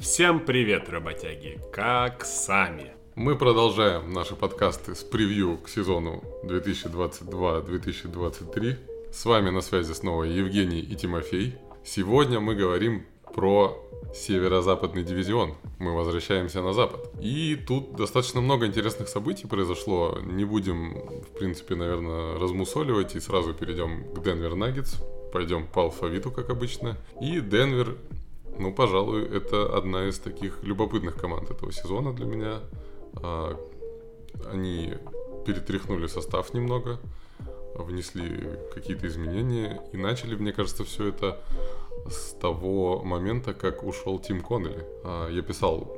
Всем привет, работяги! Как сами? Мы продолжаем наши подкасты с превью к сезону 2022-2023. С вами на связи снова Евгений и Тимофей. Сегодня мы говорим про северо-западный дивизион. Мы возвращаемся на запад. И тут достаточно много интересных событий произошло. Не будем, в принципе, наверное, размусоливать и сразу перейдем к Денвер Наггетс. Пойдем по алфавиту, как обычно. И Денвер, ну, пожалуй, это одна из таких любопытных команд этого сезона для меня. А, они перетряхнули состав немного, внесли какие-то изменения и начали, мне кажется, все это с того момента, как ушел Тим Коннелли. А, я писал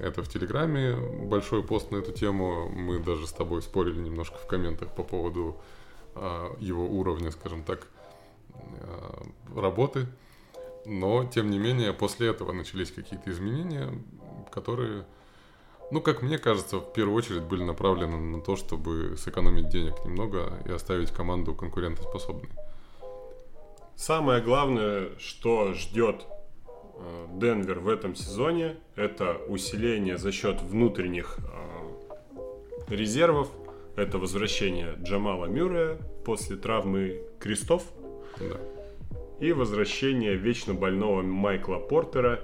это в Телеграме, большой пост на эту тему. Мы даже с тобой спорили немножко в комментах по поводу а, его уровня, скажем так, работы. Но, тем не менее, после этого начались какие-то изменения, которые, ну, как мне кажется, в первую очередь были направлены на то, чтобы сэкономить денег немного и оставить команду конкурентоспособной. Самое главное, что ждет э, Денвер в этом сезоне, это усиление за счет внутренних э, резервов. Это возвращение Джамала Мюррея после травмы крестов. Да. И возвращение вечно больного Майкла Портера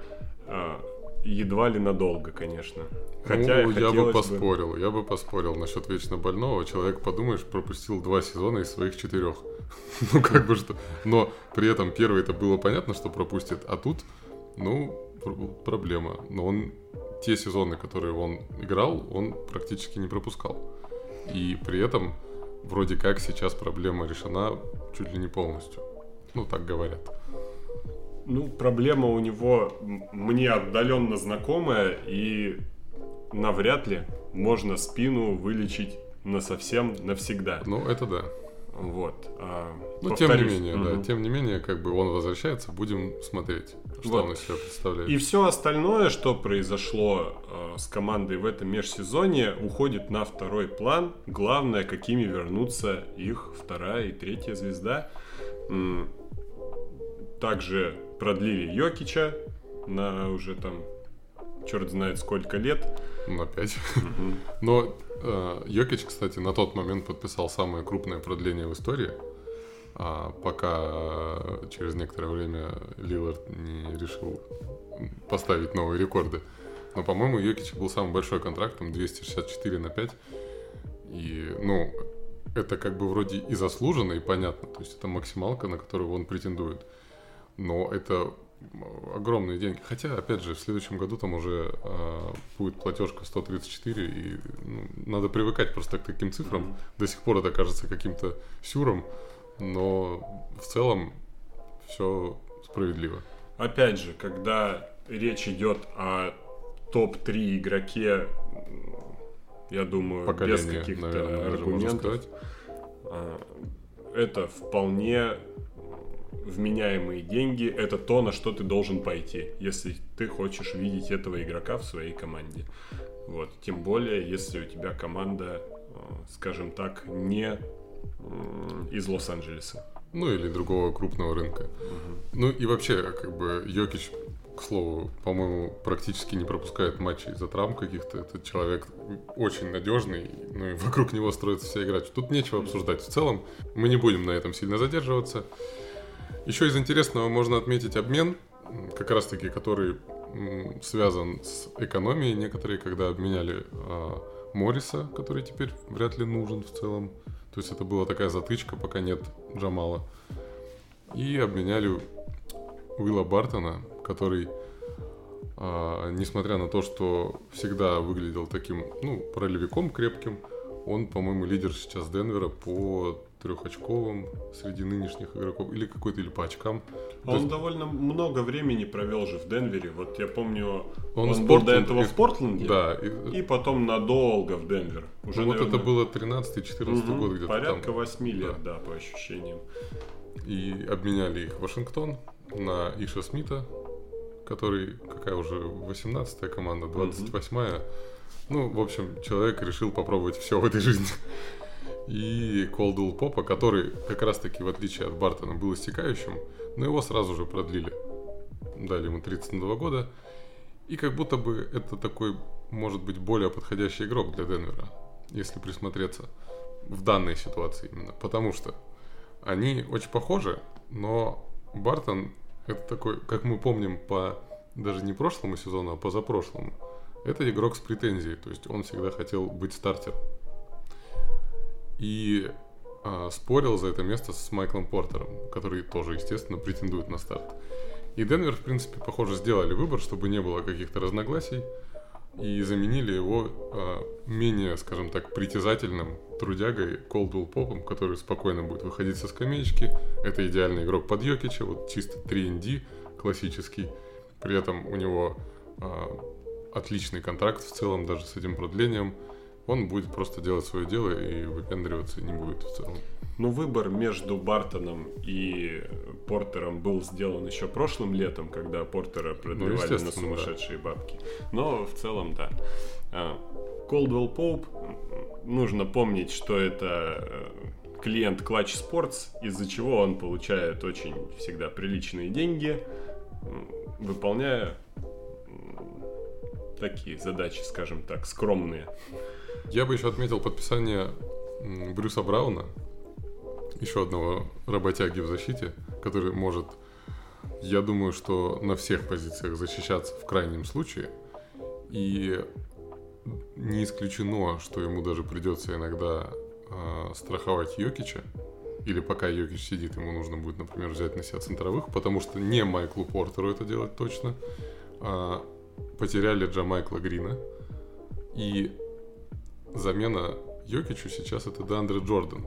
э, едва ли надолго, конечно. Хотя ну, я бы поспорил, бы... я бы поспорил насчет вечно больного. Человек, подумаешь, пропустил два сезона из своих четырех. ну, как бы что. Но при этом первый это было понятно, что пропустит. А тут, ну, проблема. Но он те сезоны, которые он играл, он практически не пропускал. И при этом вроде как сейчас проблема решена чуть ли не полностью. Ну, так говорят. Ну, проблема у него мне отдаленно знакомая, и навряд ли можно спину вылечить на совсем навсегда. Ну, это да. Вот. А, ну, тем не менее, угу. да, тем не менее, как бы он возвращается, будем смотреть, что вот. он из себя представляет. И все остальное, что произошло э, с командой в этом межсезонье, уходит на второй план. Главное, какими вернутся их вторая и третья звезда. Также продлили Йокича на уже там черт знает сколько лет. На 5. Но э, Йокич, кстати, на тот момент подписал самое крупное продление в истории. А пока э, через некоторое время Лилард не решил поставить новые рекорды. Но, по-моему, Йокич был самый большой контракт, там 264 на 5. И, ну, это как бы вроде и заслуженно, и понятно. То есть это максималка, на которую он претендует. Но это огромные деньги. Хотя, опять же, в следующем году там уже э, будет платежка 134, и ну, надо привыкать просто к таким цифрам. Mm-hmm. До сих пор это кажется каким-то сюром, но в целом все справедливо. Опять же, когда речь идет о топ-3 игроке, я думаю, Поколение, без каких-то аргументов, а, это вполне вменяемые деньги – это то, на что ты должен пойти, если ты хочешь видеть этого игрока в своей команде. Вот. Тем более, если у тебя команда, э, скажем так, не из Лос-Анджелеса. Ну или другого крупного рынка. Угу. Ну и вообще, как бы Йокич, к слову, по-моему, практически не пропускает матчи из-за травм каких-то. Этот человек очень надежный, ну и вокруг него строится вся игра. Тут нечего обсуждать. В целом, мы не будем на этом сильно задерживаться. Еще из интересного можно отметить обмен, как раз таки, который связан с экономией. Некоторые, когда обменяли э, Морриса, который теперь вряд ли нужен в целом. То есть это была такая затычка, пока нет Джамала. И обменяли Уилла Бартона, который, э, несмотря на то, что всегда выглядел таким, ну, пролевиком крепким, он, по-моему, лидер сейчас Денвера по трехочковым среди нынешних игроков или какой-то или по очкам. Он есть... довольно много времени провел же в Денвере. Вот я помню, он, он был до этого из... в Портленде, да, и... и потом надолго в Денвер. Уже, ну, наверное... вот это было 13-14 угу, год где-то Порядка там. 8 лет, да. да, по ощущениям. И обменяли их в Вашингтон на Иша Смита, который, какая уже 18-я команда, 28-я. Угу. Ну, в общем, человек решил попробовать все в этой жизни и Колдул Попа, который как раз-таки, в отличие от Бартона, был истекающим, но его сразу же продлили. Дали ему 32 года. И как будто бы это такой, может быть, более подходящий игрок для Денвера, если присмотреться в данной ситуации именно. Потому что они очень похожи, но Бартон это такой, как мы помним по даже не прошлому сезону, а позапрошлому, это игрок с претензией, то есть он всегда хотел быть стартером. И а, спорил за это место с Майклом Портером, который тоже, естественно, претендует на старт. И Денвер, в принципе, похоже, сделали выбор, чтобы не было каких-то разногласий, и заменили его а, менее, скажем так, притязательным трудягой Колдуэлл Попом, который спокойно будет выходить со скамеечки. Это идеальный игрок под Йокича, вот чисто 3 классический. При этом у него а, отличный контракт в целом, даже с этим продлением. Он будет просто делать свое дело и выпендриваться не будет в целом. Ну, выбор между Бартоном и Портером был сделан еще прошлым летом, когда Портера продлевали ну, на сумасшедшие да. бабки. Но в целом, да. Колдвелл Поуп, нужно помнить, что это э, клиент Clutch Sports, из-за чего он получает очень всегда приличные деньги, выполняя такие задачи, скажем так, скромные. Я бы еще отметил подписание Брюса Брауна, еще одного работяги в защите, который может, я думаю, что на всех позициях защищаться в крайнем случае. И не исключено, что ему даже придется иногда э, страховать Йокича, или пока Йокич сидит, ему нужно будет, например, взять на себя центровых, потому что не Майклу Портеру это делать точно. А потеряли Джамайкла Грина. И замена Йокичу сейчас это Дандре Джордан,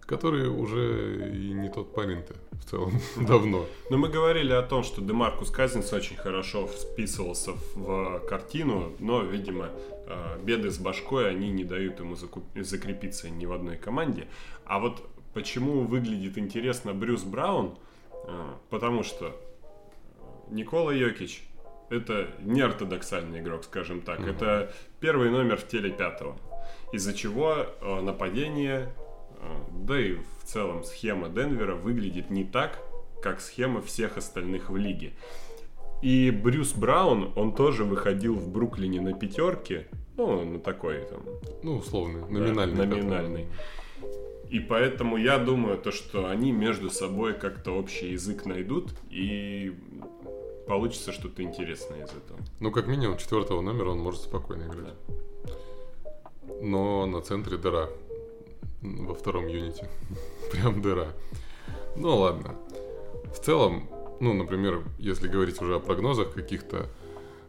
который уже и не тот парень-то в целом давно. Но мы говорили о том, что Демаркус Казинс очень хорошо вписывался в картину, но, видимо, э, беды с башкой, они не дают ему закрепиться ни в одной команде. А вот Почему выглядит интересно Брюс Браун? А, потому что Никола Йокич это не ортодоксальный игрок, скажем так. Mm-hmm. Это первый номер в теле пятого. Из-за чего а, нападение, а, да и в целом схема Денвера выглядит не так, как схема всех остальных в лиге. И Брюс Браун, он тоже выходил в Бруклине на пятерке, ну, на такой там... Ну, условный, номинальный. Да, номинальный. И поэтому я думаю, то, что они между собой как-то общий язык найдут, и получится что-то интересное из этого. Ну, как минимум, четвертого номера он может спокойно играть. Да. Но на центре дыра. Во втором юните. Прям дыра. Ну, ладно. В целом, ну, например, если говорить уже о прогнозах каких-то,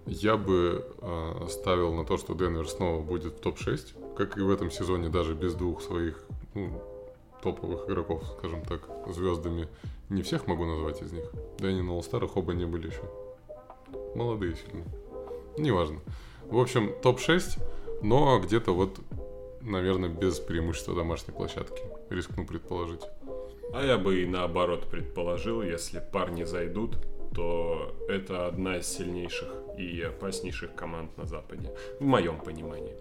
я бы э, ставил на то, что Денвер снова будет в топ-6, как и в этом сезоне, даже без двух своих ну, топовых игроков, скажем так, звездами. Не всех могу назвать из них. Да и не на All-Старах оба не были еще. Молодые сильно. Неважно. В общем, топ-6, но где-то вот, наверное, без преимущества домашней площадки. Рискну предположить. А я бы и наоборот предположил, если парни зайдут, то это одна из сильнейших и опаснейших команд на Западе, в моем понимании.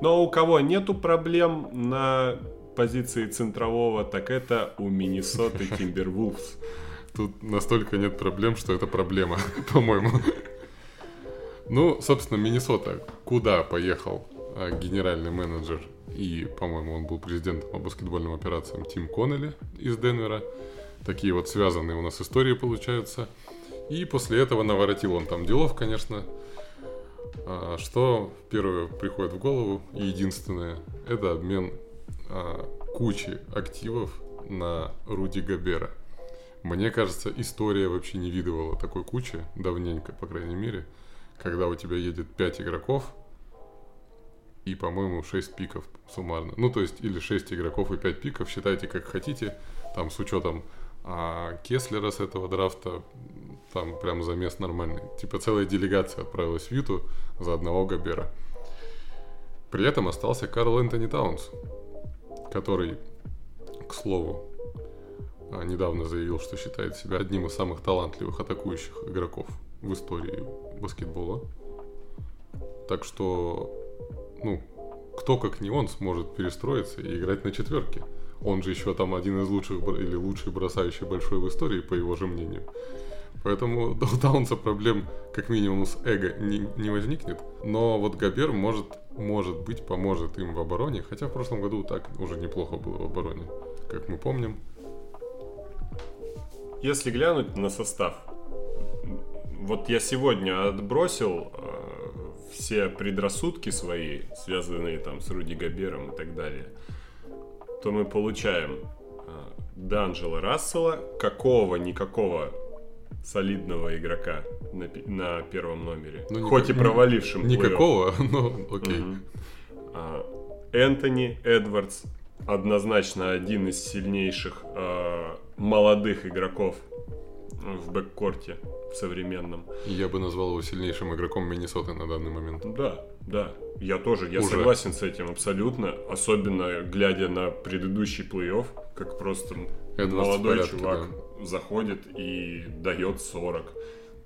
Но у кого нету проблем на позиции центрового, так это у Миннесоты Тимбервулфс. Тут настолько нет проблем, что это проблема, по-моему. Ну, собственно, Миннесота. Куда поехал а, генеральный менеджер и, по-моему, он был президентом по баскетбольным операциям Тим Коннелли из Денвера. Такие вот связанные у нас истории получаются. И после этого наворотил он там делов, конечно. А, что первое приходит в голову и единственное, это обмен а, кучи активов на Руди Габера. Мне кажется, история вообще не видывала такой кучи, давненько, по крайней мере, когда у тебя едет 5 игроков и, по-моему, 6 пиков суммарно. Ну, то есть, или 6 игроков и 5 пиков, считайте как хотите, там с учетом а Кеслера с этого драфта, там прям замес нормальный. Типа целая делегация отправилась в Юту за одного Габера. При этом остался Карл Энтони Таунс, который, к слову, а, недавно заявил, что считает себя одним из самых талантливых атакующих игроков в истории баскетбола. Так что, ну, кто как не он сможет перестроиться и играть на четверке. Он же еще там один из лучших или лучший бросающий большой в истории, по его же мнению. Поэтому у Таунса проблем как минимум с эго не, не возникнет. Но вот Габер может, может быть поможет им в обороне. Хотя в прошлом году так уже неплохо было в обороне, как мы помним. Если глянуть на состав, вот я сегодня отбросил э, все предрассудки свои, связанные там с Руди Габером и так далее, то мы получаем э, Данжела Рассела, какого-никакого солидного игрока на, на первом номере. Ну, Хоть никак, и провалившим. Никакого, но окей. Угу. А, Энтони Эдвардс однозначно один из сильнейших а, молодых игроков в бэккорте в современном. Я бы назвал его сильнейшим игроком Миннесоты на данный момент. Да, да. Я тоже, я Уже. согласен с этим абсолютно. Особенно глядя на предыдущий плей-офф, как просто Эдвардс молодой порядке, чувак да. заходит и дает 40.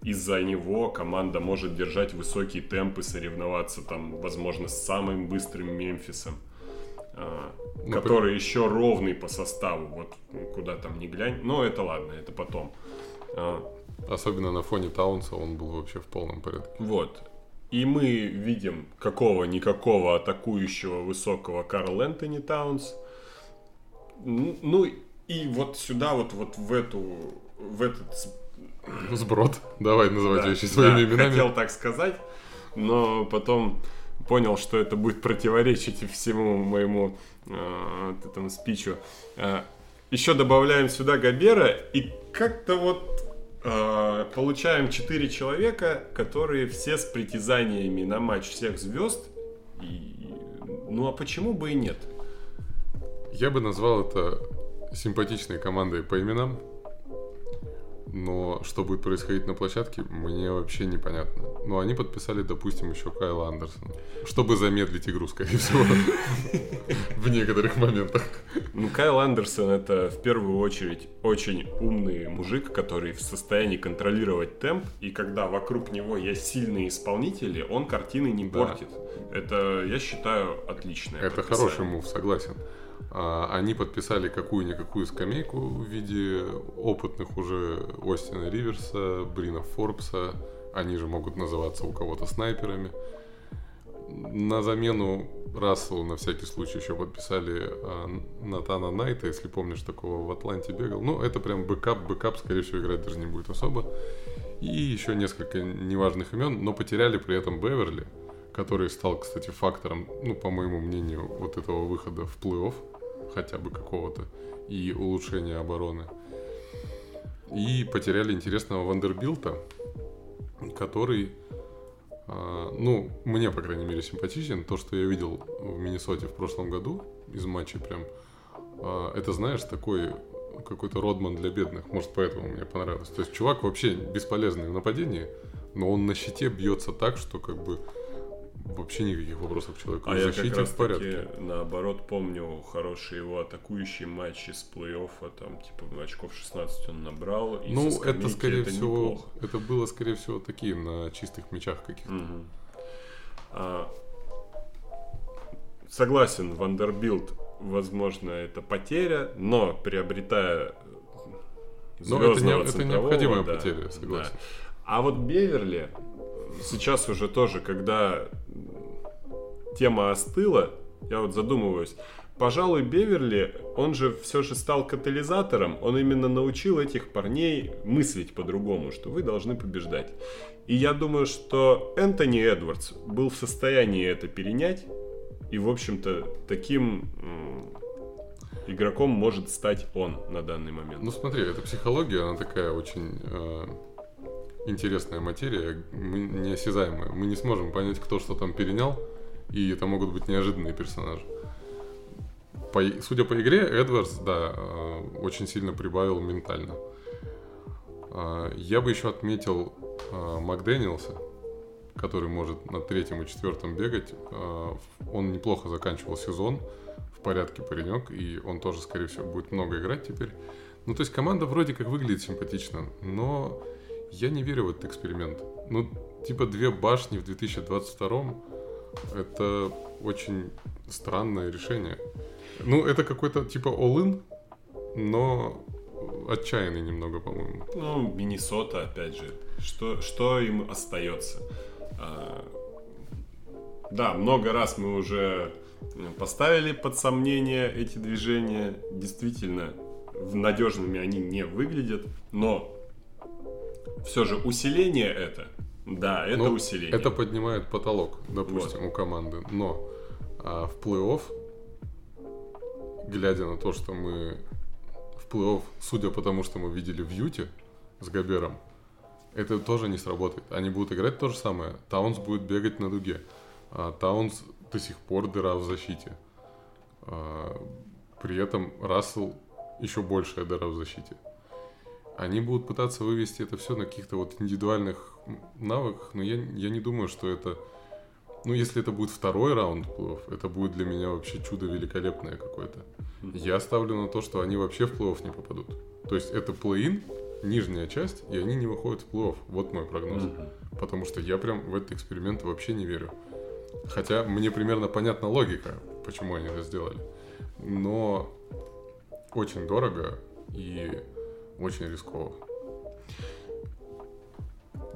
Из-за него команда может держать высокие темпы, соревноваться там, возможно, с самым быстрым Мемфисом. Ну, который при... еще ровный по составу, вот куда там не глянь. Но это ладно, это потом. А, Особенно на фоне Таунса он был вообще в полном порядке. Вот. И мы видим какого-никакого атакующего высокого Карл Энтони Таунс. Ну и вот сюда, вот, вот в эту, в этот... Сброд. Давай называть да, вещи своими да, именами. хотел так сказать, но потом понял, что это будет противоречить всему моему э, этому спичу. Э, еще добавляем сюда Габера, и как-то вот э, получаем 4 человека, которые все с притязаниями на матч всех звезд. И, ну а почему бы и нет? Я бы назвал это симпатичной командой по именам. Но что будет происходить на площадке, мне вообще непонятно. Но они подписали, допустим, еще Кайла Андерсона. Чтобы замедлить игру, скорее всего. В некоторых моментах. Ну, Кайл Андерсон это в первую очередь очень умный мужик, который в состоянии контролировать темп. И когда вокруг него есть сильные исполнители, он картины не портит. Это, я считаю, отличное. Это хороший мув, согласен. А, они подписали какую-никакую скамейку в виде опытных уже Остина Риверса, Брина Форбса. Они же могут называться у кого-то снайперами. На замену Расселу на всякий случай еще подписали а, Натана Найта, если помнишь, такого в Атланте бегал. Ну, это прям backup, backup, скорее всего, играть даже не будет особо. И еще несколько неважных имен, но потеряли при этом Беверли, который стал, кстати, фактором, ну, по моему мнению, вот этого выхода в плей-офф хотя бы какого-то и улучшения обороны. И потеряли интересного Вандербилта, который, ну, мне, по крайней мере, симпатичен. То, что я видел в Миннесоте в прошлом году из матчей прям, э, это, знаешь, такой какой-то Родман для бедных. Может, поэтому мне понравилось. То есть чувак вообще бесполезный в нападении, но он на щите бьется так, что как бы вообще никаких вопросов к человеку. А я как раз в порядке. таки, наоборот, помню хорошие его атакующие матчи с плей-оффа, там, типа, очков 16 он набрал. И ну, это, скорее это всего, неплохо. это было, скорее всего, такие на чистых мячах каких-то. Угу. А, согласен, Вандербилд, возможно, это потеря, но приобретая но это, не, это необходимая да, потеря, согласен. Да. А вот Беверли, сейчас уже тоже, когда тема остыла, я вот задумываюсь, пожалуй, Беверли, он же все же стал катализатором, он именно научил этих парней мыслить по-другому, что вы должны побеждать. И я думаю, что Энтони Эдвардс был в состоянии это перенять, и, в общем-то, таким игроком может стать он на данный момент. Ну смотри, эта психология, она такая очень э, интересная материя, мы неосязаемая. Мы не сможем понять, кто что там перенял, и это могут быть неожиданные персонажи. По, судя по игре, Эдвардс, да, э, очень сильно прибавил ментально. Э, я бы еще отметил э, Макдэниелса, который может на третьем и четвертом бегать. Он неплохо заканчивал сезон, в порядке паренек, и он тоже, скорее всего, будет много играть теперь. Ну, то есть команда вроде как выглядит симпатично, но я не верю в этот эксперимент. Ну, типа две башни в 2022 это очень странное решение. Ну, это какой-то типа all-in, но отчаянный немного, по-моему. Ну, Миннесота, опять же. Что, что им остается? А, да, много раз мы уже поставили под сомнение эти движения. Действительно, надежными они не выглядят, но все же усиление это. Да, это ну, усиление. Это поднимает потолок, допустим, вот. у команды. Но а в плей-офф, глядя на то, что мы в плей-офф, судя по тому, что мы видели в Юте с Габером, это тоже не сработает. Они будут играть то же самое. Таунс будет бегать на дуге. А Таунс до сих пор дыра в защите. А, при этом Рассел еще большая дыра в защите. Они будут пытаться вывести это все на каких-то вот индивидуальных навыках, но я, я не думаю, что это... Ну, если это будет второй раунд плей-офф, это будет для меня вообще чудо великолепное какое-то. Я ставлю на то, что они вообще в плей-офф не попадут. То есть это плей-ин, нижняя часть, и они не выходят в плей-офф. Вот мой прогноз. Mm-hmm. Потому что я прям в этот эксперимент вообще не верю. Хотя мне примерно понятна логика, почему они это сделали. Но очень дорого и очень рисково.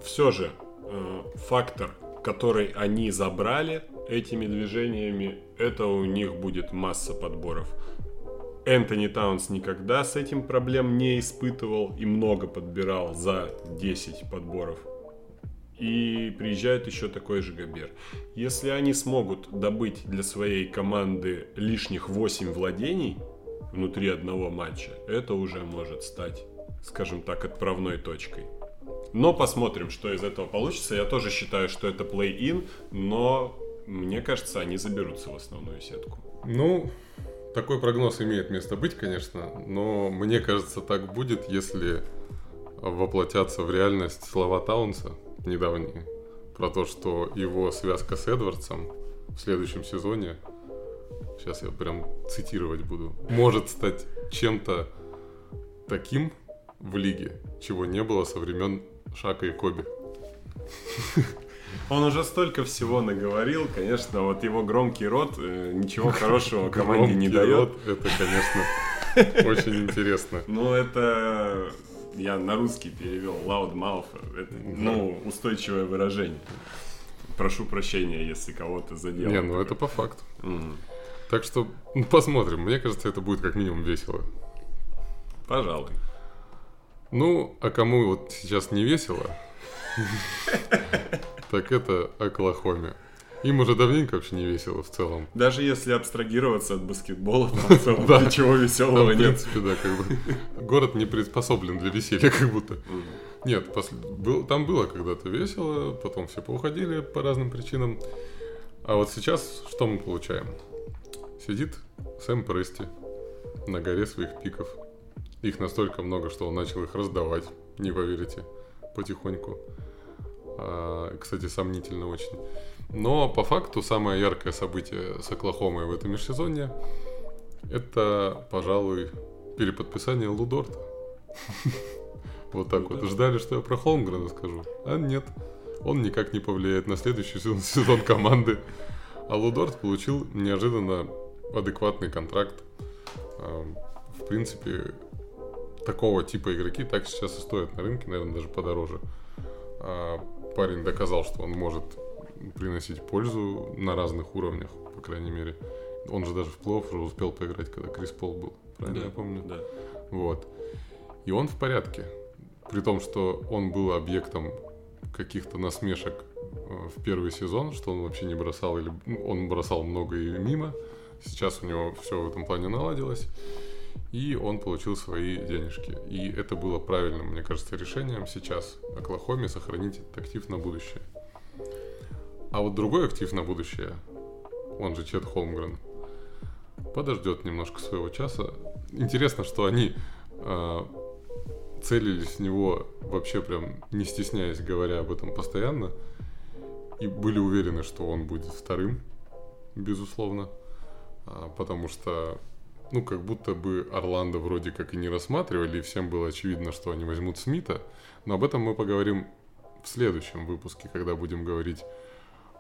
Все же, э, фактор, который они забрали этими движениями, это у них будет масса подборов. Энтони Таунс никогда с этим проблем не испытывал и много подбирал за 10 подборов. И приезжает еще такой же Габер. Если они смогут добыть для своей команды лишних 8 владений внутри одного матча, это уже может стать, скажем так, отправной точкой. Но посмотрим, что из этого получится. Я тоже считаю, что это плей-ин, но мне кажется, они заберутся в основную сетку. Ну, такой прогноз имеет место быть, конечно, но мне кажется, так будет, если воплотятся в реальность слова Таунса недавние про то, что его связка с Эдвардсом в следующем сезоне, сейчас я прям цитировать буду, может стать чем-то таким в лиге, чего не было со времен Шака и Коби. Он уже столько всего наговорил, конечно, вот его громкий рот э, ничего хорошего команде не дает. это, конечно, очень интересно. Ну, это я на русский перевел loud mouth. Это, ну, устойчивое выражение. Прошу прощения, если кого-то задел. Не, ну это по факту. Так что ну, посмотрим. Мне кажется, это будет как минимум весело. Пожалуй. Ну, а кому вот сейчас не весело, так это Оклахоме. Им уже давненько вообще не весело в целом. Даже если абстрагироваться от баскетбола, там в целом ничего веселого нет. В принципе, да, как бы. Город не приспособлен для веселья, как будто. Нет, там было когда-то весело, потом все поуходили по разным причинам. А вот сейчас что мы получаем? Сидит Сэм Прести на горе своих пиков. Их настолько много, что он начал их раздавать, не поверите, потихоньку. А, кстати, сомнительно очень. Но по факту самое яркое событие с Оклахомой в этом межсезонье это, пожалуй, переподписание Лудорта. Вот так вот. Ждали, что я про Холмгрена скажу. А нет. Он никак не повлияет на следующий сезон команды. А Лудорт получил неожиданно адекватный контракт. В принципе, такого типа игроки так сейчас и стоят на рынке, наверное, даже подороже. А парень доказал, что он может приносить пользу на разных уровнях, по крайней мере. Он же даже в плей уже успел поиграть, когда Крис Пол был. Правильно да, я помню? Да. Вот. И он в порядке. При том, что он был объектом каких-то насмешек э, в первый сезон, что он вообще не бросал, или ну, он бросал много и мимо. Сейчас у него все в этом плане наладилось. И он получил свои денежки. И это было правильным, мне кажется, решением сейчас Оклахоме сохранить этот актив на будущее. А вот другой актив на будущее, он же Чет Холмгрен, подождет немножко своего часа. Интересно, что они э, целились в него вообще прям не стесняясь, говоря об этом постоянно. И были уверены, что он будет вторым, безусловно. А, потому что, ну, как будто бы Орландо вроде как и не рассматривали, и всем было очевидно, что они возьмут Смита. Но об этом мы поговорим в следующем выпуске, когда будем говорить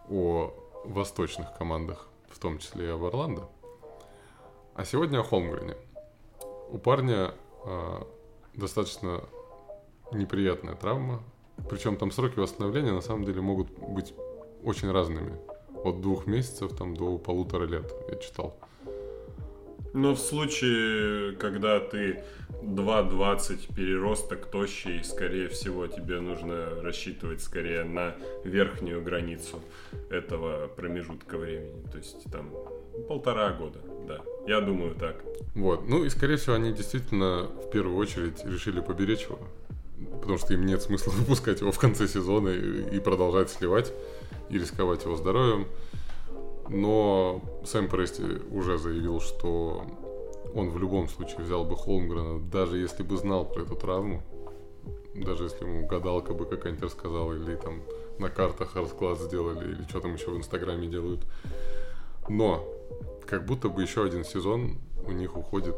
о восточных командах, в том числе и об Орландо. А сегодня о Холмгрене. У парня э, достаточно неприятная травма. Причем там сроки восстановления на самом деле могут быть очень разными. От двух месяцев там, до полутора лет, я читал. Но в случае, когда ты 2,20 переросток тощий, скорее всего, тебе нужно рассчитывать скорее на верхнюю границу этого промежутка времени. То есть там полтора года, да. Я думаю так. Вот. Ну и, скорее всего, они действительно в первую очередь решили поберечь его. Потому что им нет смысла выпускать его в конце сезона и продолжать сливать и рисковать его здоровьем. Но Сэм Прести уже заявил, что он в любом случае взял бы Холмгрена, даже если бы знал про эту травму. Даже если ему гадалка бы какая-нибудь рассказала, или там на картах расклад сделали, или что там еще в Инстаграме делают. Но как будто бы еще один сезон у них уходит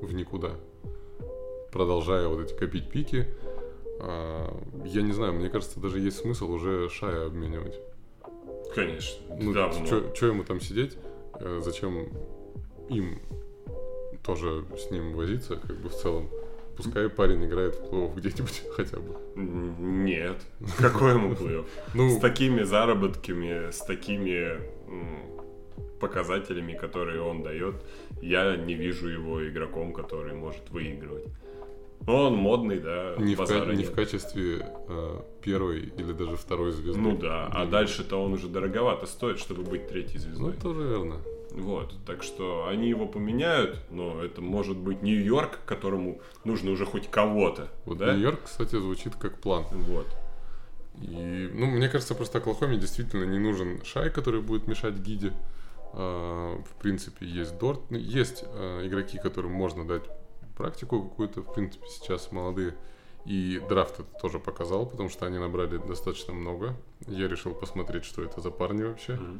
в никуда. Продолжая вот эти копить пики. А, я не знаю, мне кажется, даже есть смысл уже Шая обменивать. Конечно. Ну, что ему там сидеть? Э, зачем им тоже с ним возиться, как бы в целом? Пускай парень играет в плей где-нибудь хотя бы. Нет. Какой ему плей Ну, с такими заработками, с такими показателями, которые он дает, я не вижу его игроком, который может выигрывать. Ну, он модный, да. Не, в, ка- не в качестве э, первой или даже второй звезды. Ну да, а дальше-то он уже дороговато стоит, чтобы быть третьей звездой. Ну, тоже верно. Вот, так что они его поменяют, но это может быть Нью-Йорк, которому нужно уже хоть кого-то. Вот да? Нью-Йорк, кстати, звучит как план. Вот. И, ну, мне кажется, просто Оклахоме действительно не нужен Шай, который будет мешать Гиде. А, в принципе, есть Дорт. Ну, есть а, игроки, которым можно дать практику какую-то, в принципе, сейчас молодые. И драфт это тоже показал, потому что они набрали достаточно много. Я решил посмотреть, что это за парни вообще. Mm-hmm.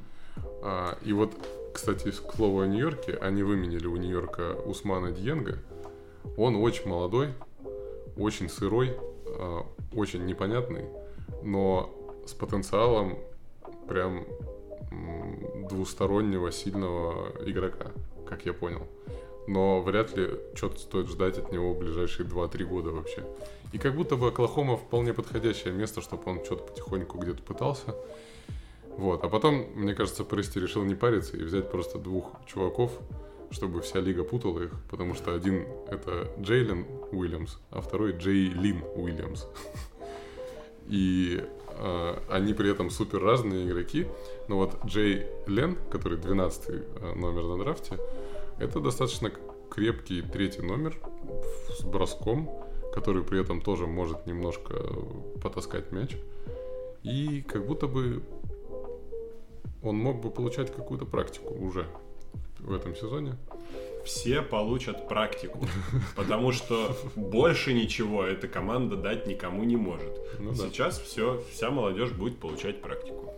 А, и вот, кстати, к слову о Нью-Йорке, они выменили у Нью-Йорка Усмана Дьенга. Он очень молодой, очень сырой, а, очень непонятный, но с потенциалом прям двустороннего сильного игрока, как я понял но вряд ли что-то стоит ждать от него в ближайшие 2-3 года вообще. И как будто бы Оклахома вполне подходящее место, чтобы он что-то потихоньку где-то пытался. Вот. А потом, мне кажется, Прести решил не париться и взять просто двух чуваков, чтобы вся лига путала их, потому что один это Джейлен Уильямс, а второй Джей Лин Уильямс. И э, они при этом супер разные игроки, но вот Джей Лен, который 12 э, номер на драфте, это достаточно крепкий третий номер с броском, который при этом тоже может немножко потаскать мяч. И как будто бы он мог бы получать какую-то практику уже в этом сезоне. Все получат практику, потому что больше ничего эта команда дать никому не может. Ну, Сейчас да. все, вся молодежь будет получать практику.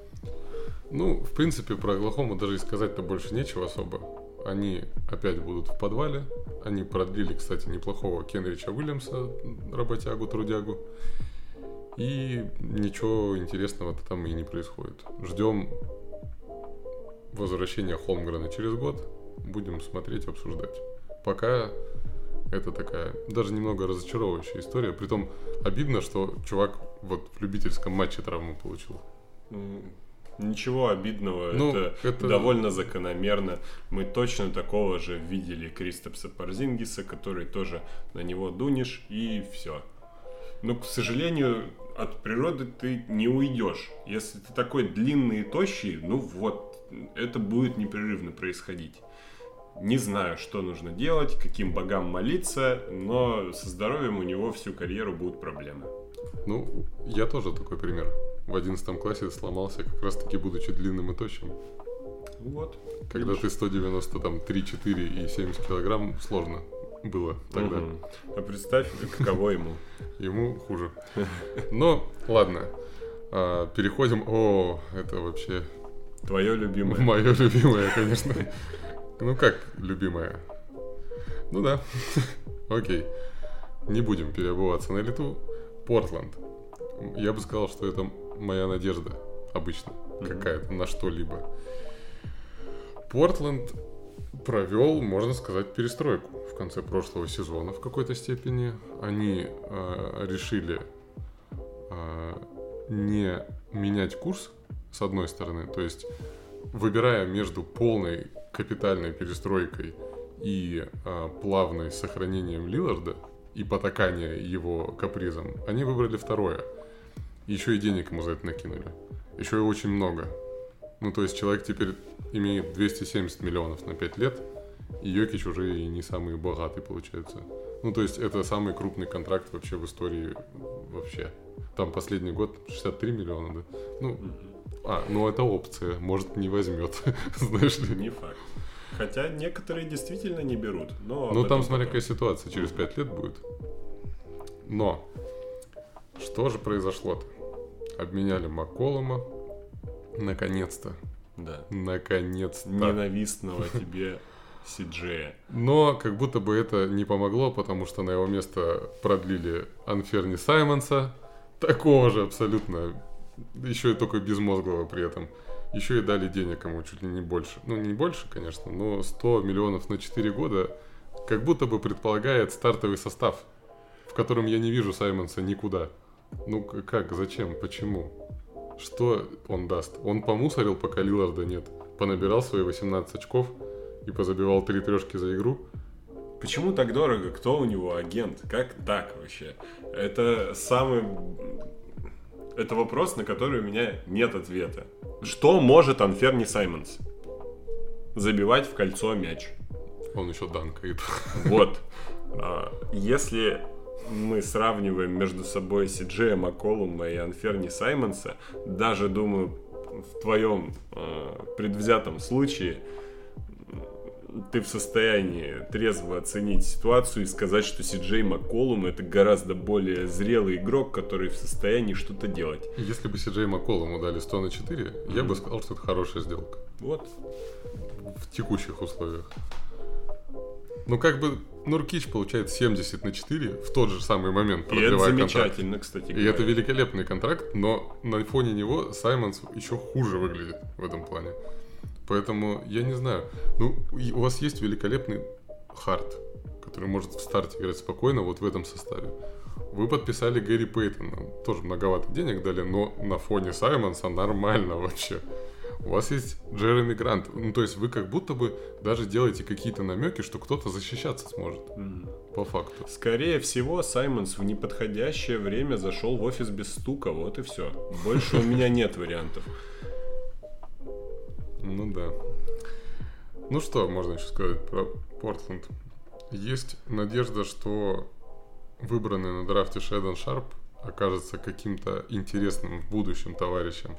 Ну, в принципе, про Оклахому даже и сказать-то больше нечего особо. Они опять будут в подвале. Они продлили, кстати, неплохого Кенрича Уильямса, работягу, трудягу. И ничего интересного-то там и не происходит. Ждем возвращения Холмгрена через год. Будем смотреть, обсуждать. Пока это такая даже немного разочаровывающая история. Притом обидно, что чувак вот в любительском матче травму получил. Ничего обидного, ну, это, это довольно закономерно. Мы точно такого же видели Кристопса Парзингиса, который тоже на него дунешь и все. Но, к сожалению, от природы ты не уйдешь. Если ты такой длинный и тощий, ну вот, это будет непрерывно происходить. Не знаю, что нужно делать, каким богам молиться, но со здоровьем у него всю карьеру будут проблемы. Ну, я тоже такой пример в 11 классе сломался, как раз таки будучи длинным и тощим. Вот. Когда ты 190, там, 3, 4 и 70 килограмм, сложно было тогда. Угу. А представь, каково ему. Ему хуже. Но, ладно. А, переходим. О, это вообще... Твое любимое. Мое любимое, конечно. Ну как любимое? Ну да. Окей. Не будем переобуваться на лету. Портланд. Я бы сказал, что это моя надежда обычно mm-hmm. какая-то на что-либо. Портленд провел, можно сказать, перестройку в конце прошлого сезона в какой-то степени. Они э, решили э, не менять курс, с одной стороны, то есть выбирая между полной капитальной перестройкой и э, плавной сохранением Лиларда и потакания его капризом, они выбрали второе. Еще и денег ему за это накинули. Еще и очень много. Ну, то есть человек теперь имеет 270 миллионов на 5 лет, и Йокич уже и не самый богатый получается. Ну, то есть это самый крупный контракт вообще в истории вообще. Там последний год 63 миллиона, да? Ну, а, ну это опция, может не возьмет, знаешь ли. Не факт. Хотя некоторые действительно не берут. Но ну там смотря какая ситуация, через 5 лет будет. Но, что же произошло-то? Обменяли Макколома, наконец-то. Да. Наконец-то. Ненавистного тебе Сиджея. Но как будто бы это не помогло, потому что на его место продлили Анферни Саймонса, такого же абсолютно, еще и только безмозглого при этом. Еще и дали денег ему чуть ли не больше. Ну, не больше, конечно, но 100 миллионов на 4 года как будто бы предполагает стартовый состав, в котором я не вижу Саймонса никуда. Ну, как, зачем, почему? Что он даст? Он помусорил, пока Лиларда нет. Понабирал свои 18 очков – и позабивал три трешки за игру. Почему так дорого? Кто у него агент? Как так вообще? Это самый... Это вопрос, на который у меня нет ответа. Что может Анферни Саймонс? Забивать в кольцо мяч. Он еще данкает. Вот. А, если мы сравниваем между собой Сиджея Макколума и Анферни Саймонса, даже, думаю, в твоем э, предвзятом случае, ты в состоянии трезво оценить ситуацию и сказать, что Сиджей Макколум это гораздо более зрелый игрок, который в состоянии что-то делать. Если бы Сиджей Макколуму дали 100 на 4, mm-hmm. я бы сказал, что это хорошая сделка. Вот. В текущих условиях. Ну, как бы Нуркич получает 70 на 4 в тот же самый момент, И это замечательно, контракт. кстати говоря. И это великолепный контракт, но на фоне него Саймонс еще хуже выглядит в этом плане. Поэтому я не знаю. Ну, у вас есть великолепный хард, который может в старте играть спокойно вот в этом составе. Вы подписали Гэри Пейтона. Тоже многовато денег дали, но на фоне Саймонса нормально вообще. У вас есть Джереми Грант. Ну, то есть вы как будто бы даже делаете какие-то намеки, что кто-то защищаться сможет. Mm. По факту. Скорее всего, Саймонс в неподходящее время зашел в офис без стука. Вот и все. Больше у меня нет вариантов. Ну да. Ну что можно еще сказать про Портленд? Есть надежда, что выбранный на драфте Шэдон Шарп окажется каким-то интересным в будущем товарищем.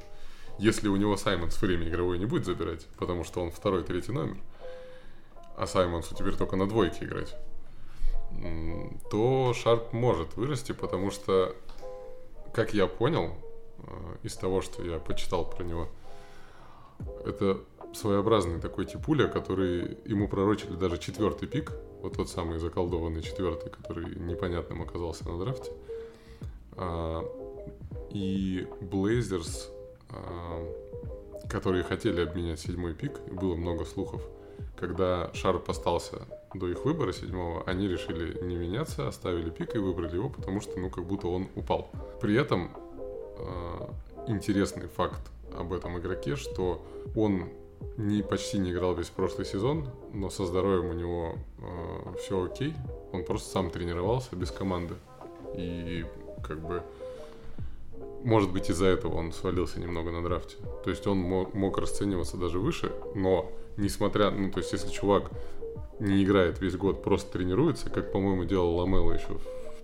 Если у него Саймонс время игровой не будет забирать, потому что он второй, третий номер, а Саймонсу теперь только на двойке играть, то Шарп может вырасти, потому что, как я понял, э, из того, что я почитал про него – это своеобразный такой типуля, который ему пророчили даже четвертый пик, вот тот самый заколдованный четвертый, который непонятным оказался на драфте. А, и а, которые хотели обменять седьмой пик, было много слухов, когда Шарп остался до их выбора седьмого, они решили не меняться, оставили пик и выбрали его, потому что, ну, как будто он упал. При этом э, интересный факт об этом игроке, что он не, почти не играл весь прошлый сезон, но со здоровьем у него э, все окей. Он просто сам тренировался без команды. И как бы может быть из-за этого он свалился немного на драфте. То есть он мог, расцениваться даже выше, но несмотря, ну то есть если чувак не играет весь год, просто тренируется, как, по-моему, делал Ламело еще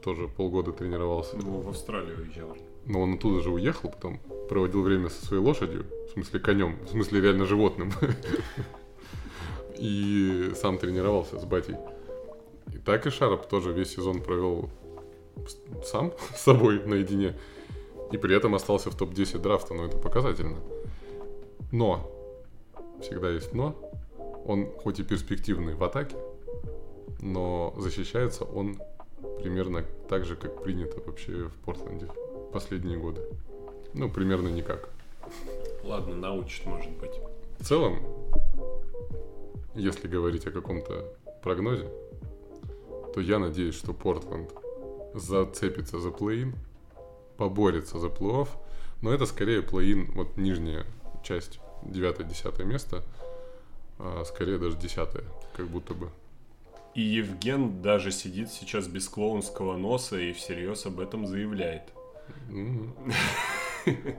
тоже полгода тренировался. Ну, в Австралию уезжал. Но он оттуда же уехал, потом проводил время со своей лошадью, в смысле конем, в смысле реально животным. И сам тренировался с батей. И так и Шарап тоже весь сезон провел сам с собой наедине. И при этом остался в топ-10 драфта, но это показательно. Но, всегда есть но, он хоть и перспективный в атаке, но защищается он примерно так же, как принято вообще в Портленде последние годы. Ну, примерно никак. Ладно, научит, может быть. В целом, если говорить о каком-то прогнозе, то я надеюсь, что Портленд зацепится за плей-ин, поборется за плей-офф, но это скорее плей-ин, вот нижняя часть, 9-10 место, а скорее даже 10 как будто бы. И Евген даже сидит сейчас без клоунского носа и всерьез об этом заявляет.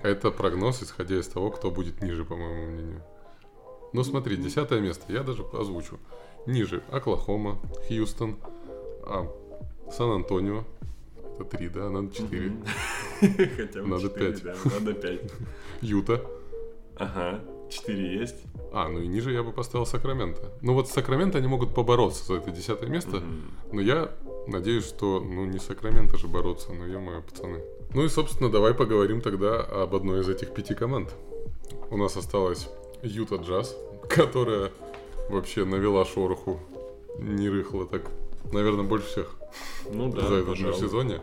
Это прогноз, исходя из того, кто будет ниже, по моему мнению. Ну смотри, десятое место, я даже озвучу. Ниже Оклахома, Хьюстон, а, Сан-Антонио. Это три, да? Надо четыре. Хотя бы Надо пять. Надо пять. Юта. Ага, четыре есть. А, ну и ниже я бы поставил Сакраменто. Ну вот Сакраменто они могут побороться за это десятое место, но я надеюсь, что, ну не Сакраменто же бороться, но я мои пацаны. Ну и, собственно, давай поговорим тогда об одной из этих пяти команд. У нас осталась Юта Джаз, которая вообще навела шороху не рыхло так, наверное, больше всех ну, да, за этот сезоне.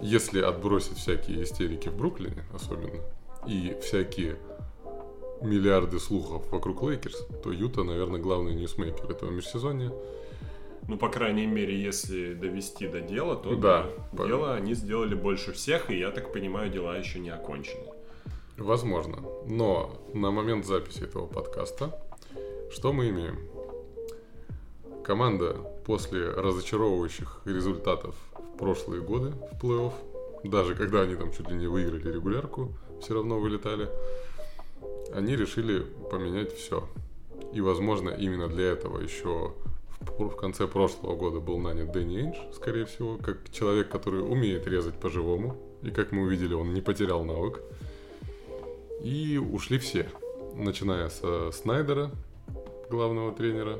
Если отбросить всякие истерики в Бруклине, особенно, и всякие миллиарды слухов вокруг Лейкерс, то Юта, наверное, главный ньюсмейкер этого межсезонья. Ну, по крайней мере, если довести до дела, то да, да дело они сделали больше всех, и я так понимаю, дела еще не окончены. Возможно. Но на момент записи этого подкаста что мы имеем? Команда после разочаровывающих результатов в прошлые годы в плей-офф, даже когда они там чуть ли не выиграли регулярку, все равно вылетали, они решили поменять все. И, возможно, именно для этого еще в конце прошлого года был нанят Дэнни Эйндж, скорее всего, как человек, который умеет резать по-живому. И, как мы увидели, он не потерял навык. И ушли все, начиная с Снайдера, главного тренера,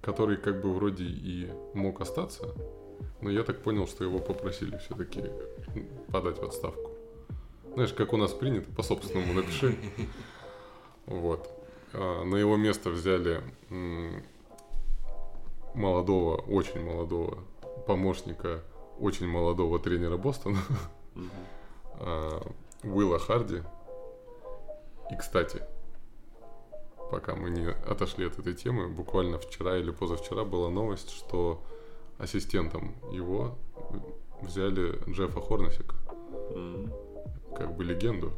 который как бы вроде и мог остаться, но я так понял, что его попросили все-таки подать в отставку. Знаешь, как у нас принято, по собственному напиши. Вот. А на его место взяли молодого, очень молодого помощника очень молодого тренера Бостона, а, Уилла Харди. И, кстати, пока мы не отошли от этой темы, буквально вчера или позавчера была новость, что ассистентом его взяли Джеффа Хорнасика. Mm-hmm. Как бы легенду.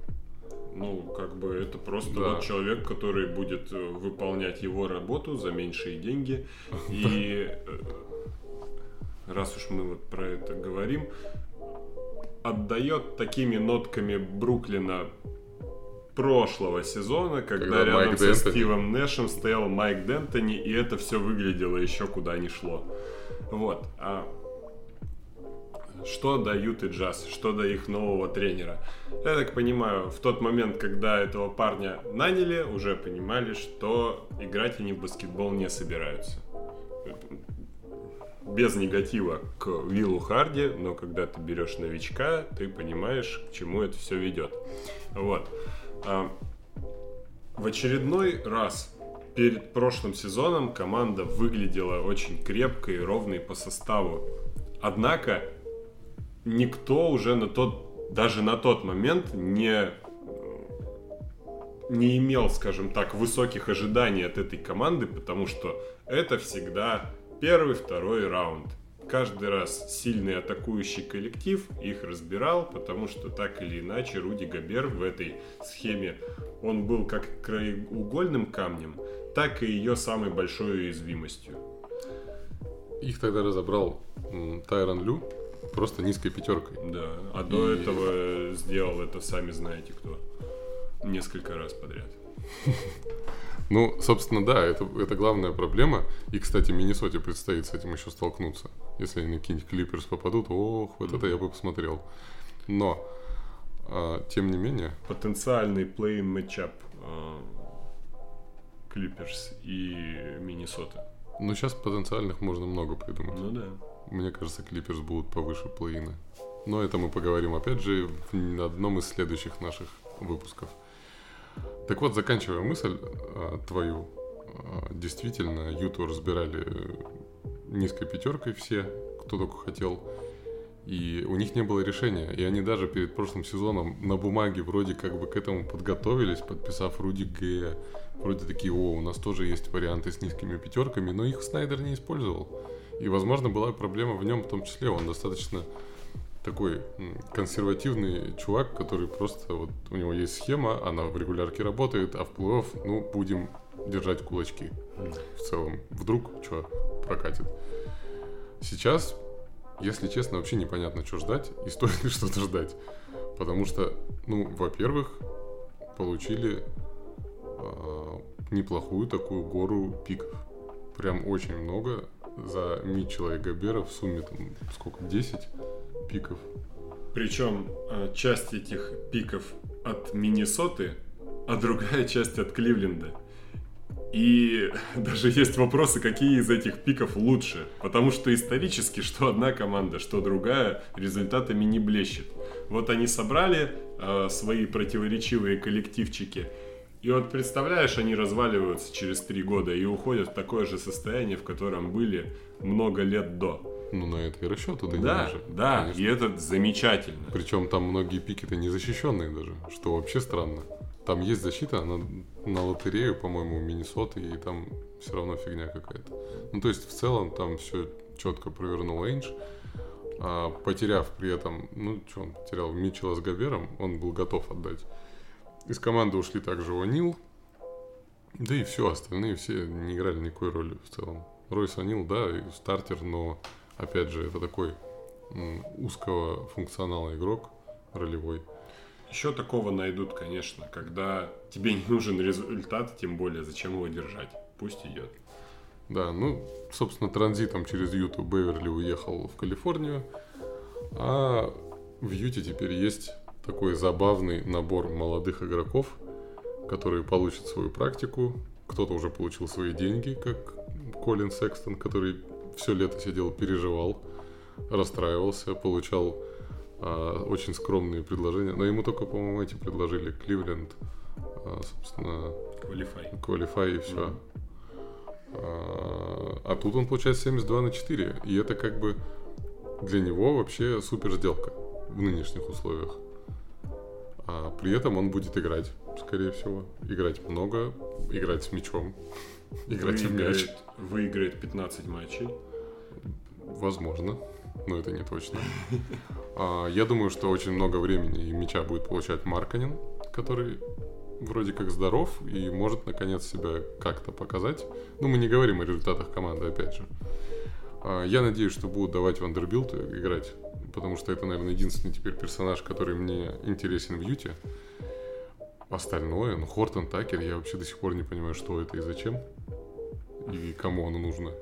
Ну, как бы это просто да. вот человек, который будет э, выполнять его работу за меньшие деньги. И э, раз уж мы вот про это говорим, отдает такими нотками Бруклина прошлого сезона, когда, когда рядом Майк со Дентони. Стивом Нэшем стоял Майк Дентони, и это все выглядело еще куда ни шло. Вот. А что дают и джаз, что до их нового тренера. Я так понимаю, в тот момент, когда этого парня наняли, уже понимали, что играть они в баскетбол не собираются. Без негатива к Виллу Харди, но когда ты берешь новичка, ты понимаешь, к чему это все ведет. Вот. А, в очередной раз перед прошлым сезоном команда выглядела очень крепкой и ровной по составу. Однако никто уже на тот, даже на тот момент не, не имел, скажем так, высоких ожиданий от этой команды, потому что это всегда первый, второй раунд каждый раз сильный атакующий коллектив их разбирал, потому что так или иначе Руди Габер в этой схеме, он был как краеугольным камнем, так и ее самой большой уязвимостью. Их тогда разобрал Тайрон Лю просто низкой пятеркой. Да, а и... до этого сделал это сами знаете кто. Несколько раз подряд. Ну, собственно, да, это, это главная проблема. И, кстати, Миннесоте предстоит с этим еще столкнуться. Если они какие-нибудь клиперс попадут, ох, вот это я бы посмотрел. Но, а, тем не менее... Потенциальный плей-ин матчап Клиперс и Миннесота. Ну, сейчас потенциальных можно много придумать. Ну да. Мне кажется, Клиперс будут повыше плей-ина. Но это мы поговорим опять же в одном из следующих наших выпусков. Так вот, заканчивая мысль а, твою, а, действительно, Юту разбирали низкой пятеркой все, кто только хотел. И у них не было решения. И они даже перед прошлым сезоном на бумаге вроде как бы к этому подготовились, подписав Руди Г. Вроде такие, о, у нас тоже есть варианты с низкими пятерками, но их Снайдер не использовал. И, возможно, была проблема в нем в том числе. Он достаточно такой консервативный чувак, который просто вот у него есть схема, она в регулярке работает, а в плей ну, будем держать кулачки. В целом, вдруг что прокатит. Сейчас, если честно, вообще непонятно, что ждать и стоит ли что-то ждать. Потому что, ну, во-первых, получили э, неплохую такую гору пиков. Прям очень много за Митчелла и Габера в сумме там сколько, 10 пиков. Причем э, часть этих пиков от Миннесоты, а другая часть от Кливленда. И даже есть вопросы, какие из этих пиков лучше. Потому что исторически, что одна команда, что другая, результатами не блещет. Вот они собрали э, свои противоречивые коллективчики. И вот представляешь, они разваливаются через три года и уходят в такое же состояние, в котором были много лет до. Ну, на это и расчет туда да, же. Да, конечно. и это замечательно. Причем там многие пики-то не защищенные даже, что вообще странно. Там есть защита на, на лотерею, по-моему, Миннесоты, и там все равно фигня какая-то. Ну, то есть, в целом, там все четко провернул Эйндж. А, потеряв при этом, ну, что он потерял, Митчелла с Габером, он был готов отдать. Из команды ушли также О'Нил, да и все, остальные все не играли никакой роли в целом. Ройс О'Нил, да, стартер, но, опять же, это такой узкого функционала игрок ролевой. Еще такого найдут, конечно, когда тебе не нужен результат, тем более зачем его держать. Пусть идет. Да, ну, собственно, транзитом через Юту Беверли уехал в Калифорнию, а в Юте теперь есть такой забавный набор молодых игроков, которые получат свою практику. Кто-то уже получил свои деньги, как Колин Секстон, который все лето сидел, переживал, расстраивался, получал а, очень скромные предложения. Но ему только, по-моему, эти предложили. Кливленд, а, собственно... Qualify. Qualify и все. Mm-hmm. А, а тут он получает 72 на 4. И это как бы для него вообще супер сделка в нынешних условиях. А при этом он будет играть, скорее всего. Играть много, играть с мячом, играть в мяч. Выиграет 15 матчей. Возможно но это не точно. А, я думаю, что очень много времени и мяча будет получать Марканин, который вроде как здоров и может наконец себя как-то показать. Ну, мы не говорим о результатах команды, опять же. А, я надеюсь, что будут давать Вандербилту играть, потому что это, наверное, единственный теперь персонаж, который мне интересен в Юте. Остальное, ну, Хортон Такер, я вообще до сих пор не понимаю, что это и зачем, и кому оно нужно.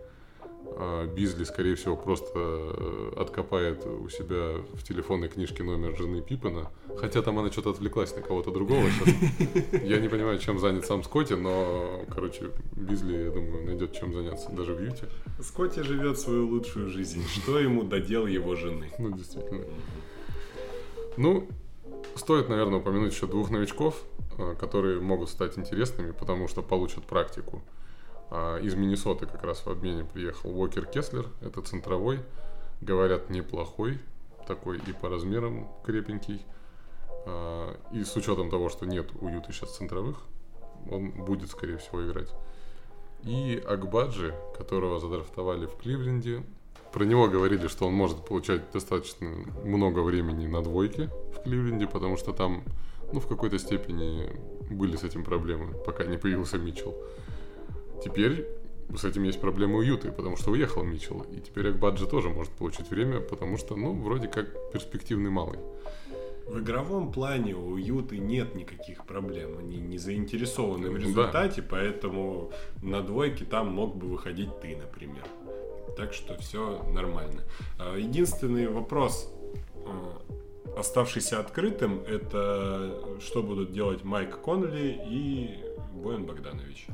А Бизли, скорее всего, просто э, откопает у себя в телефонной книжке номер жены Пиппена. Хотя там она что-то отвлеклась на кого-то другого сейчас. Я не понимаю, чем занят сам Скотти, но, короче, Бизли, я думаю, найдет чем заняться даже в Юте. Скотти живет свою лучшую жизнь. Что ему додел его жены? Ну, действительно. Ну, стоит, наверное, упомянуть еще двух новичков, э, которые могут стать интересными, потому что получат практику. А из Миннесоты как раз в обмене приехал Уокер Кеслер, это центровой, говорят, неплохой, такой и по размерам крепенький. А, и с учетом того, что нет у Юты сейчас центровых, он будет, скорее всего, играть. И Акбаджи, которого задрафтовали в Кливленде, про него говорили, что он может получать достаточно много времени на двойке в Кливленде, потому что там, ну, в какой-то степени были с этим проблемы, пока не появился Митчелл. Теперь с этим есть проблемы у Юты, потому что уехал Митчелл. И теперь Акбаджи тоже может получить время, потому что, ну, вроде как перспективный малый. В игровом плане у Юты нет никаких проблем. Они не заинтересованы в результате, да. поэтому на двойке там мог бы выходить ты, например. Так что все нормально. А, единственный вопрос, а, оставшийся открытым, это что будут делать Майк Конли и Боян Богданович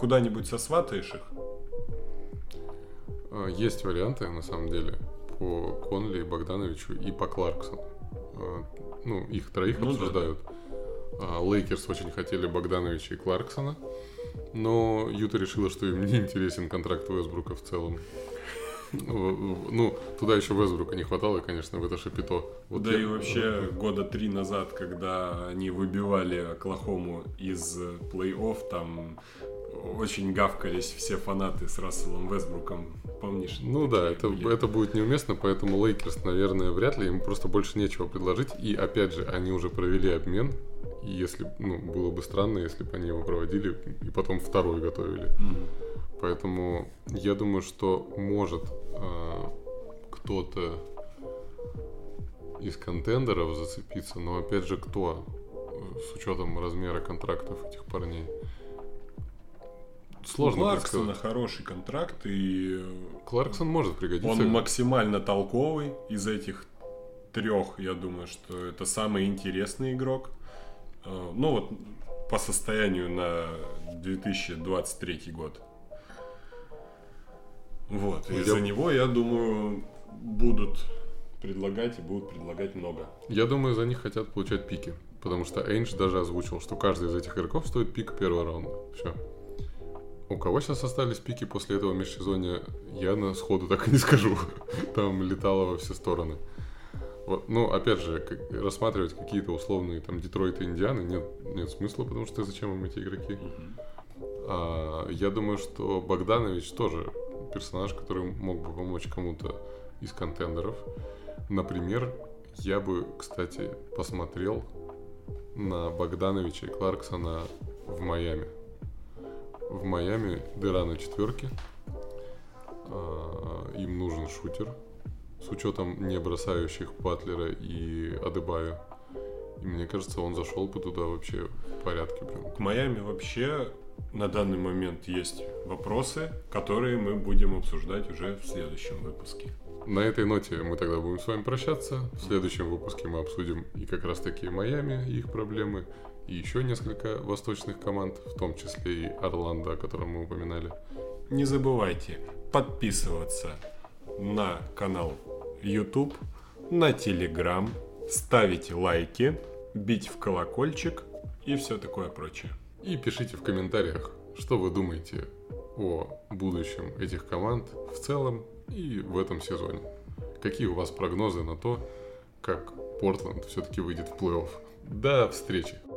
куда-нибудь сосватаешь их? А, есть варианты, на самом деле, по Конли, Богдановичу и по Кларксону. А, ну, их троих ну, обсуждают. Да, да. Лейкерс очень хотели Богдановича и Кларксона, но Юта решила, что им не интересен контракт Уэстбрука в целом. Ну, туда еще Вестбрука не хватало, конечно, в это шапито. Вот да я... и вообще года три назад, когда они выбивали Оклахому из плей-офф, там очень гавкались все фанаты с Расселом Вестбруком, помнишь? Ну да, это, это будет неуместно, поэтому Лейкерс, наверное, вряд ли, им просто больше нечего предложить. И опять же, они уже провели обмен, и если, ну, было бы странно, если бы они его проводили и потом второй готовили. Mm-hmm. Поэтому я думаю, что может э, кто-то из contender ов зацепиться, но опять же, кто с учетом размера контрактов этих парней? Сложно У Кларксона хороший контракт, и... Кларксон может пригодиться. Он максимально толковый из этих трех, я думаю, что это самый интересный игрок. Э, ну вот по состоянию на 2023 год. Вот, и я... за него, я думаю, будут предлагать и будут предлагать много. Я думаю, за них хотят получать пики. Потому что Эйндж даже озвучил, что каждый из этих игроков стоит пик первого раунда. Все. У кого сейчас остались пики после этого межсезонья, я на сходу так и не скажу. Там летало во все стороны. Вот, ну, опять же, рассматривать какие-то условные там Детройт и Индианы нет, нет смысла, потому что зачем им эти игроки? А, я думаю, что Богданович тоже персонаж, который мог бы помочь кому-то из контендеров. Например, я бы, кстати, посмотрел на Богдановича и Кларксона в Майами в Майами дыра на четверке. А, им нужен шутер с учетом не бросающих Батлера и Адебаю. И мне кажется, он зашел бы туда вообще в порядке. Прям. К Майами вообще на данный момент есть вопросы, которые мы будем обсуждать уже в следующем выпуске. На этой ноте мы тогда будем с вами прощаться. В следующем выпуске мы обсудим и как раз таки Майами, и их проблемы, и еще несколько восточных команд, в том числе и Орландо, о котором мы упоминали. Не забывайте подписываться на канал YouTube, на Telegram, ставить лайки, бить в колокольчик и все такое прочее. И пишите в комментариях, что вы думаете о будущем этих команд в целом и в этом сезоне. Какие у вас прогнозы на то, как Портленд все-таки выйдет в плей-офф. До встречи!